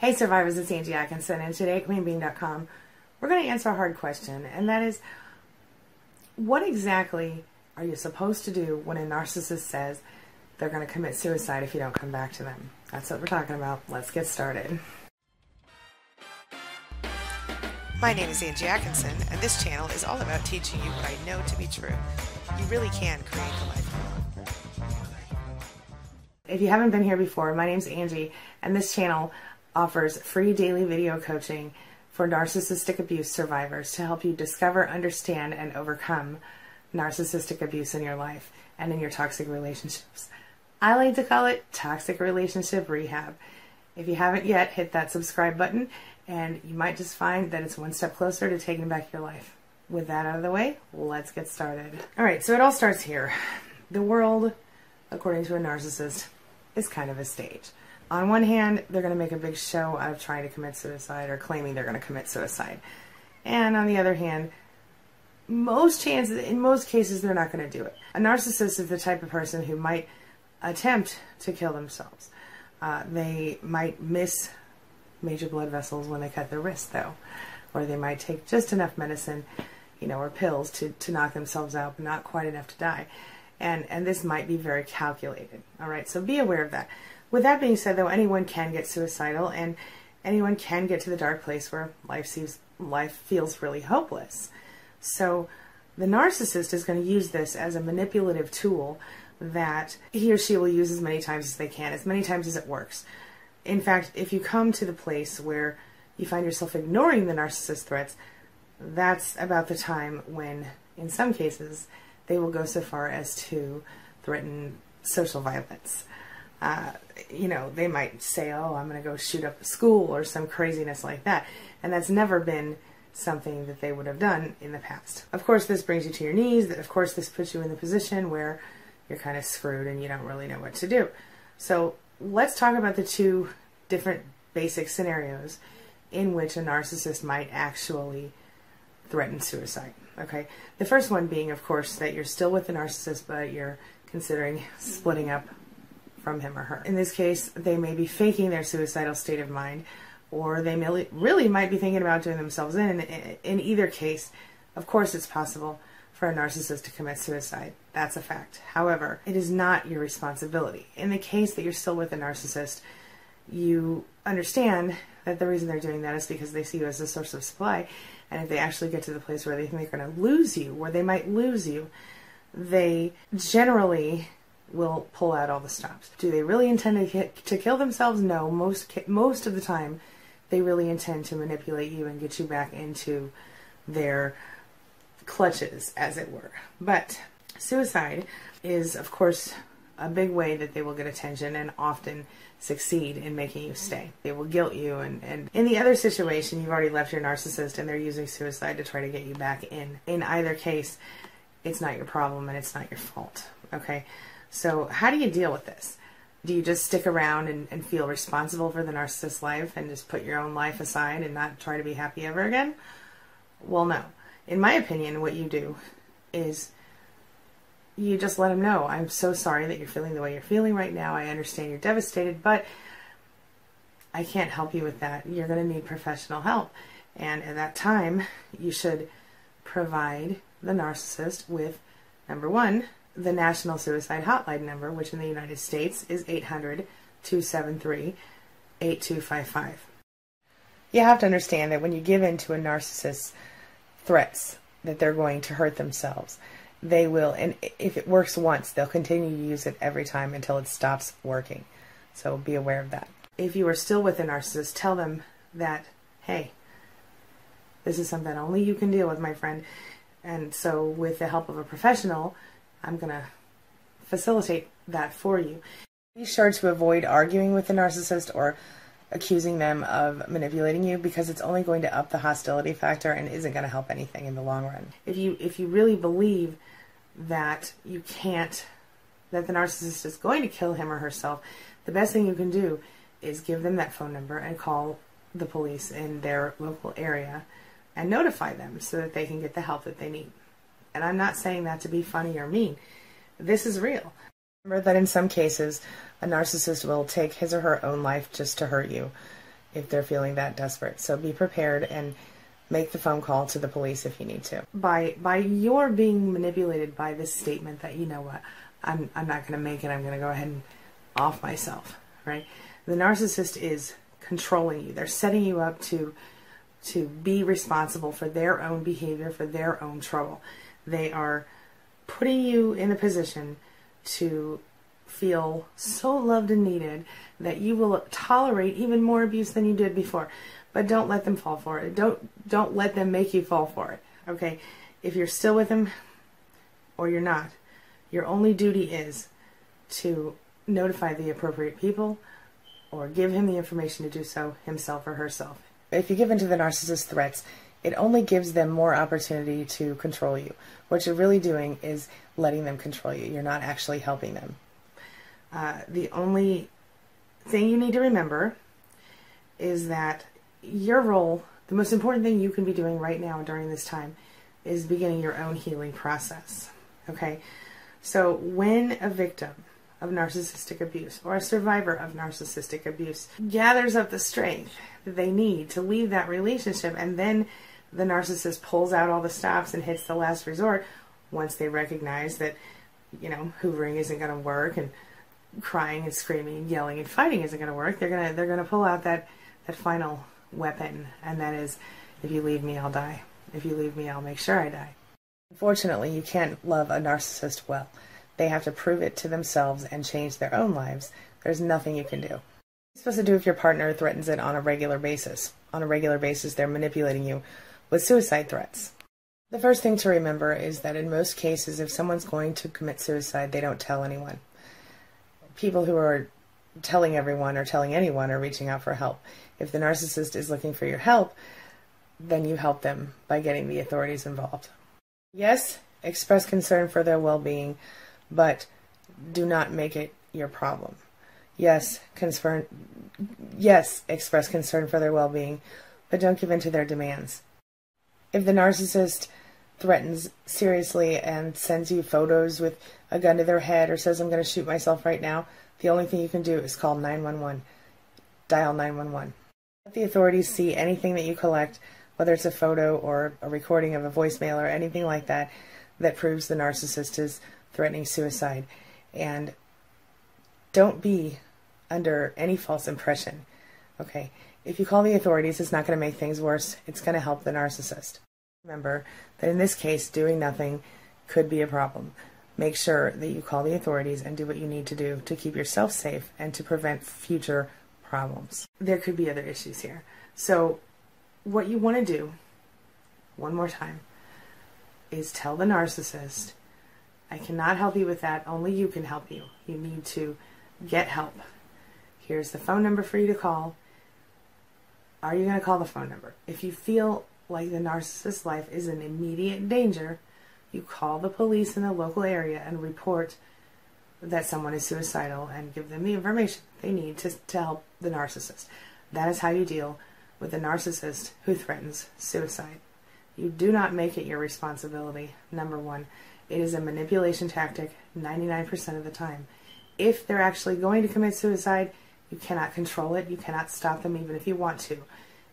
Hey survivors, it's Angie Atkinson, and today at QueenBeeing.com, we're going to answer a hard question, and that is, what exactly are you supposed to do when a narcissist says they're going to commit suicide if you don't come back to them? That's what we're talking about. Let's get started. My name is Angie Atkinson, and this channel is all about teaching you what I know to be true. You really can create the life you want. If you haven't been here before, my name's Angie, and this channel offers free daily video coaching for narcissistic abuse survivors to help you discover, understand, and overcome narcissistic abuse in your life and in your toxic relationships. I like to call it toxic relationship rehab. If you haven't yet, hit that subscribe button and you might just find that it's one step closer to taking back your life. With that out of the way, let's get started. All right, so it all starts here. The world, according to a narcissist, is kind of a stage on one hand, they're going to make a big show of trying to commit suicide or claiming they're going to commit suicide. And on the other hand, most chances, in most cases, they're not going to do it. A narcissist is the type of person who might attempt to kill themselves. Uh, they might miss major blood vessels when they cut their wrist, though, or they might take just enough medicine, you know, or pills to, to knock themselves out, but not quite enough to die. And and this might be very calculated. All right, so be aware of that. With that being said, though, anyone can get suicidal, and anyone can get to the dark place where life seems life feels really hopeless. So the narcissist is going to use this as a manipulative tool that he or she will use as many times as they can, as many times as it works. In fact, if you come to the place where you find yourself ignoring the narcissist threats, that's about the time when, in some cases, they will go so far as to threaten social violence uh, you know, they might say, oh, I'm going to go shoot up a school or some craziness like that. And that's never been something that they would have done in the past. Of course, this brings you to your knees. Of course, this puts you in the position where you're kind of screwed and you don't really know what to do. So let's talk about the two different basic scenarios in which a narcissist might actually threaten suicide. Okay. The first one being, of course, that you're still with the narcissist, but you're considering splitting up from him or her. In this case, they may be faking their suicidal state of mind, or they may, really might be thinking about doing themselves in. In either case, of course, it's possible for a narcissist to commit suicide. That's a fact. However, it is not your responsibility. In the case that you're still with a narcissist, you understand that the reason they're doing that is because they see you as a source of supply. And if they actually get to the place where they think they're going to lose you, where they might lose you, they generally will pull out all the stops. Do they really intend to, to kill themselves? No. Most most of the time, they really intend to manipulate you and get you back into their clutches, as it were. But suicide is, of course, a big way that they will get attention and often succeed in making you stay. They will guilt you, and, and in the other situation, you've already left your narcissist and they're using suicide to try to get you back in. In either case, it's not your problem and it's not your fault. Okay? So, how do you deal with this? Do you just stick around and, and feel responsible for the narcissist's life and just put your own life aside and not try to be happy ever again? Well, no. In my opinion, what you do is you just let them know, I'm so sorry that you're feeling the way you're feeling right now. I understand you're devastated, but I can't help you with that. You're going to need professional help. And at that time, you should provide the narcissist with number one, the National Suicide Hotline number, which in the United States is 800 273 8255. You have to understand that when you give in to a narcissist's threats that they're going to hurt themselves, they will, and if it works once, they'll continue to use it every time until it stops working. So be aware of that. If you are still with a narcissist, tell them that, hey, this is something only you can deal with, my friend. And so, with the help of a professional, I'm going to facilitate that for you. Be sure to avoid arguing with the narcissist or accusing them of manipulating you because it's only going to up the hostility factor and isn't going to help anything in the long run. If you if you really believe that you can't that the narcissist is going to kill him or herself, the best thing you can do is give them that phone number and call the police in their local area and notify them so that they can get the help that they need. And I'm not saying that to be funny or mean. This is real. Remember that in some cases, a narcissist will take his or her own life just to hurt you. if they're feeling that desperate. So be prepared and make the phone call to the police if you need to. By by your being manipulated by this statement that you know what, I'm I'm not going to make it. I'm going to go ahead and off myself, right? The narcissist is controlling you. They're setting you up to to be responsible for their own behavior, for their own trouble. They are putting you in a position to feel so loved and needed that you will tolerate even more abuse than you did before. But don't let them fall for it. Don't don't let them make you fall for it. Okay? If you're still with them or you're not, your only duty is to notify the appropriate people or give him the information to do so himself or herself. If you give in to the narcissist threats, it only gives them more opportunity to control you. What you're really doing is letting them control you. You're not actually helping them. Uh, the only thing you need to remember is that your role, the most important thing you can be doing right now during this time, is beginning your own healing process. Okay? So when a victim of narcissistic abuse or a survivor of narcissistic abuse gathers up the strength that they need to leave that relationship and then the narcissist pulls out all the stops and hits the last resort once they recognize that you know hoovering isn't going to work and crying and screaming and yelling and fighting isn't going to work they're going to they're going to pull out that that final weapon. And that is if you leave me I'll die. If you leave me I'll make sure I die. Unfortunately you can't love a narcissist well. They have to prove it to themselves and change their own lives. There's nothing you can do. You're you supposed to do if your partner threatens it on a regular basis? On a regular basis they're manipulating you with suicide threats the first thing to remember is that in most cases, if someone's going to commit suicide, they don't tell anyone. People who are telling everyone or telling anyone are reaching out for help. If the narcissist is looking for your help, then you help them by getting the authorities involved. Yes, express concern for their well being, but do not make it your problem. Yes, concern yes, express concern for their well being, but don't give in to their demands. If the narcissist threatens seriously and sends you photos with a gun to their head or says, I'm going to shoot myself right now, the only thing you can do is call 911. Dial 911. Let the authorities see anything that you collect, whether it's a photo or a recording of a voicemail or anything like that, that proves the narcissist is threatening suicide. And don't be under any false impression. Okay? If you call the authorities, it's not going to make things worse. It's going to help the narcissist. Remember that in this case, doing nothing could be a problem. Make sure that you call the authorities and do what you need to do to keep yourself safe and to prevent future problems. There could be other issues here. So, what you want to do, one more time, is tell the narcissist, I cannot help you with that. Only you can help you. You need to get help. Here's the phone number for you to call. Are you going to call the phone number? If you feel like the narcissist's life is in immediate danger, you call the police in the local area and report that someone is suicidal and give them the information they need to, to help the narcissist. That is how you deal with a narcissist who threatens suicide. You do not make it your responsibility, number one. It is a manipulation tactic 99% of the time. If they're actually going to commit suicide, you cannot control it. You cannot stop them even if you want to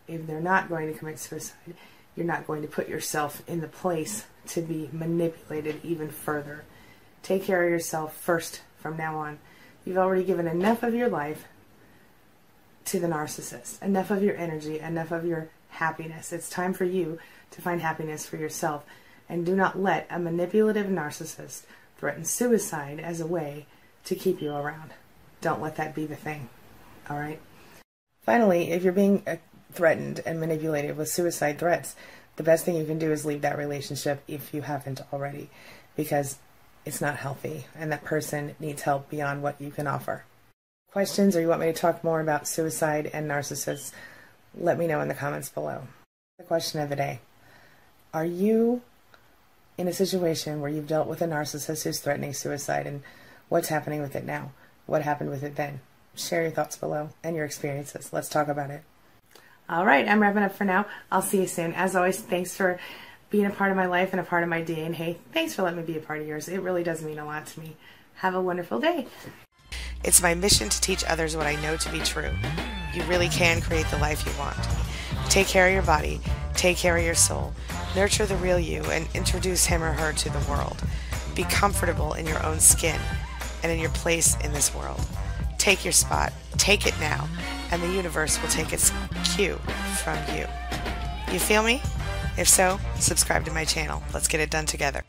if they're not going to commit suicide, you're not going to put yourself in the place to be manipulated even further. Take care of yourself first from now on. You've already given enough of your life to the narcissist, enough of your energy, enough of your happiness. It's time for you to find happiness for yourself. And do not let a manipulative narcissist threaten suicide as a way to keep you around. Don't let that be the thing. All right? Finally, if you're being uh, threatened and manipulated with suicide threats, the best thing you can do is leave that relationship if you haven't already, because it's not healthy and that person needs help beyond what you can offer. Questions or you want me to talk more about suicide and narcissists? Let me know in the comments below. The question of the day Are you in a situation where you've dealt with a narcissist who's threatening suicide and what's happening with it now? What happened with it then? Share your thoughts below and your experiences. Let's talk about it. All right, I'm wrapping up for now. I'll see you soon. As always, thanks for being a part of my life and a part of my day. And hey, thanks for letting me be a part of yours. It really does mean a lot to me. Have a wonderful day. It's my mission to teach others what I know to be true. You really can create the life you want. Take care of your body, take care of your soul, nurture the real you, and introduce him or her to the world. Be comfortable in your own skin and in your place in this world. Take your spot, take it now, and the universe will take its cue from you. You feel me? If so, subscribe to my channel. Let's get it done together.